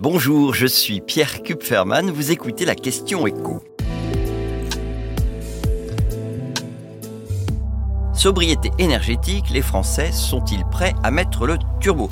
Bonjour, je suis Pierre Kupferman, vous écoutez la question écho. Sobriété énergétique, les Français sont-ils prêts à mettre le turbo?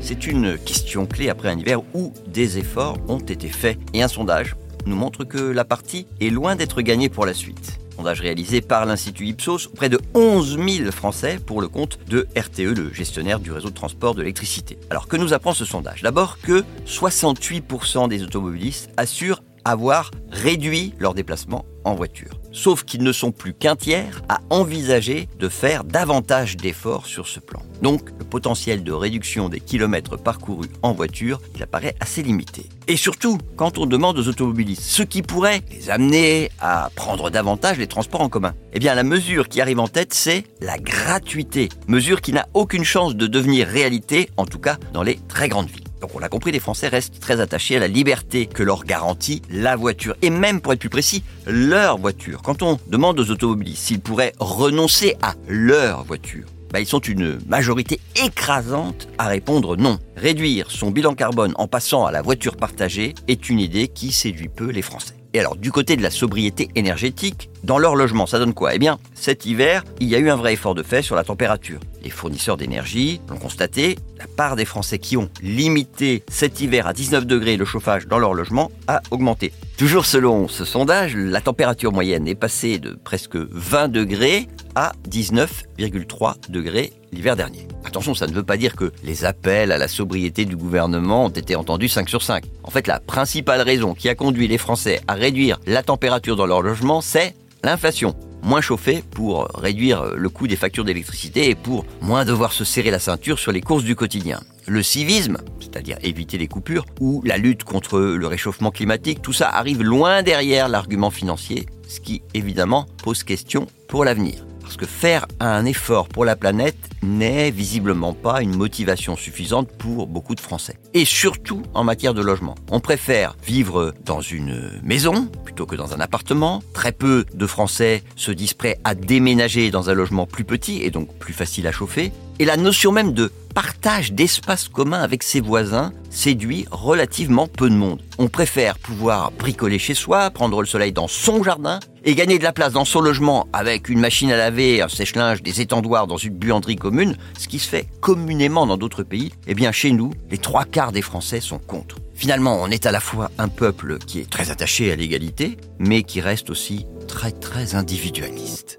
C'est une question clé après un hiver où des efforts ont été faits et un sondage nous montre que la partie est loin d'être gagnée pour la suite. Sondage réalisé par l'Institut Ipsos auprès de 11 000 Français pour le compte de RTE, le gestionnaire du réseau de transport de l'électricité. Alors que nous apprend ce sondage? D'abord que 68% des automobilistes assurent avoir réduit leurs déplacements en voiture. Sauf qu'ils ne sont plus qu'un tiers à envisager de faire davantage d'efforts sur ce plan. Donc le potentiel de réduction des kilomètres parcourus en voiture, il apparaît assez limité. Et surtout, quand on demande aux automobilistes ce qui pourrait les amener à prendre davantage les transports en commun, eh bien la mesure qui arrive en tête, c'est la gratuité. Mesure qui n'a aucune chance de devenir réalité, en tout cas dans les très grandes villes. Donc on l'a compris, les Français restent très attachés à la liberté que leur garantit la voiture. Et même pour être plus précis, leur voiture. Quand on demande aux automobilistes s'ils pourraient renoncer à leur voiture, bah, ils sont une majorité écrasante à répondre non. Réduire son bilan carbone en passant à la voiture partagée est une idée qui séduit peu les Français. Et alors, du côté de la sobriété énergétique, dans leur logement, ça donne quoi? Eh bien, cet hiver, il y a eu un vrai effort de fait sur la température. Les fournisseurs d'énergie l'ont constaté, la part des Français qui ont limité cet hiver à 19 degrés le chauffage dans leur logement a augmenté. Toujours selon ce sondage, la température moyenne est passée de presque 20 degrés à 19,3 degrés l'hiver dernier. Attention, ça ne veut pas dire que les appels à la sobriété du gouvernement ont été entendus 5 sur 5. En fait, la principale raison qui a conduit les Français à réduire la température dans leur logement, c'est l'inflation. Moins chauffer pour réduire le coût des factures d'électricité et pour moins devoir se serrer la ceinture sur les courses du quotidien. Le civisme, c'est-à-dire éviter les coupures, ou la lutte contre le réchauffement climatique, tout ça arrive loin derrière l'argument financier, ce qui évidemment pose question pour l'avenir. Parce que faire un effort pour la planète n'est visiblement pas une motivation suffisante pour beaucoup de Français. Et surtout en matière de logement. On préfère vivre dans une maison plutôt que dans un appartement. Très peu de Français se disent prêts à déménager dans un logement plus petit et donc plus facile à chauffer. Et la notion même de partage d'espace commun avec ses voisins séduit relativement peu de monde. On préfère pouvoir bricoler chez soi, prendre le soleil dans son jardin et gagner de la place dans son logement avec une machine à laver, un sèche-linge, des étendoirs dans une buanderie commune, ce qui se fait communément dans d'autres pays. Eh bien, chez nous, les trois quarts des Français sont contre. Finalement, on est à la fois un peuple qui est très attaché à l'égalité, mais qui reste aussi très très individualiste.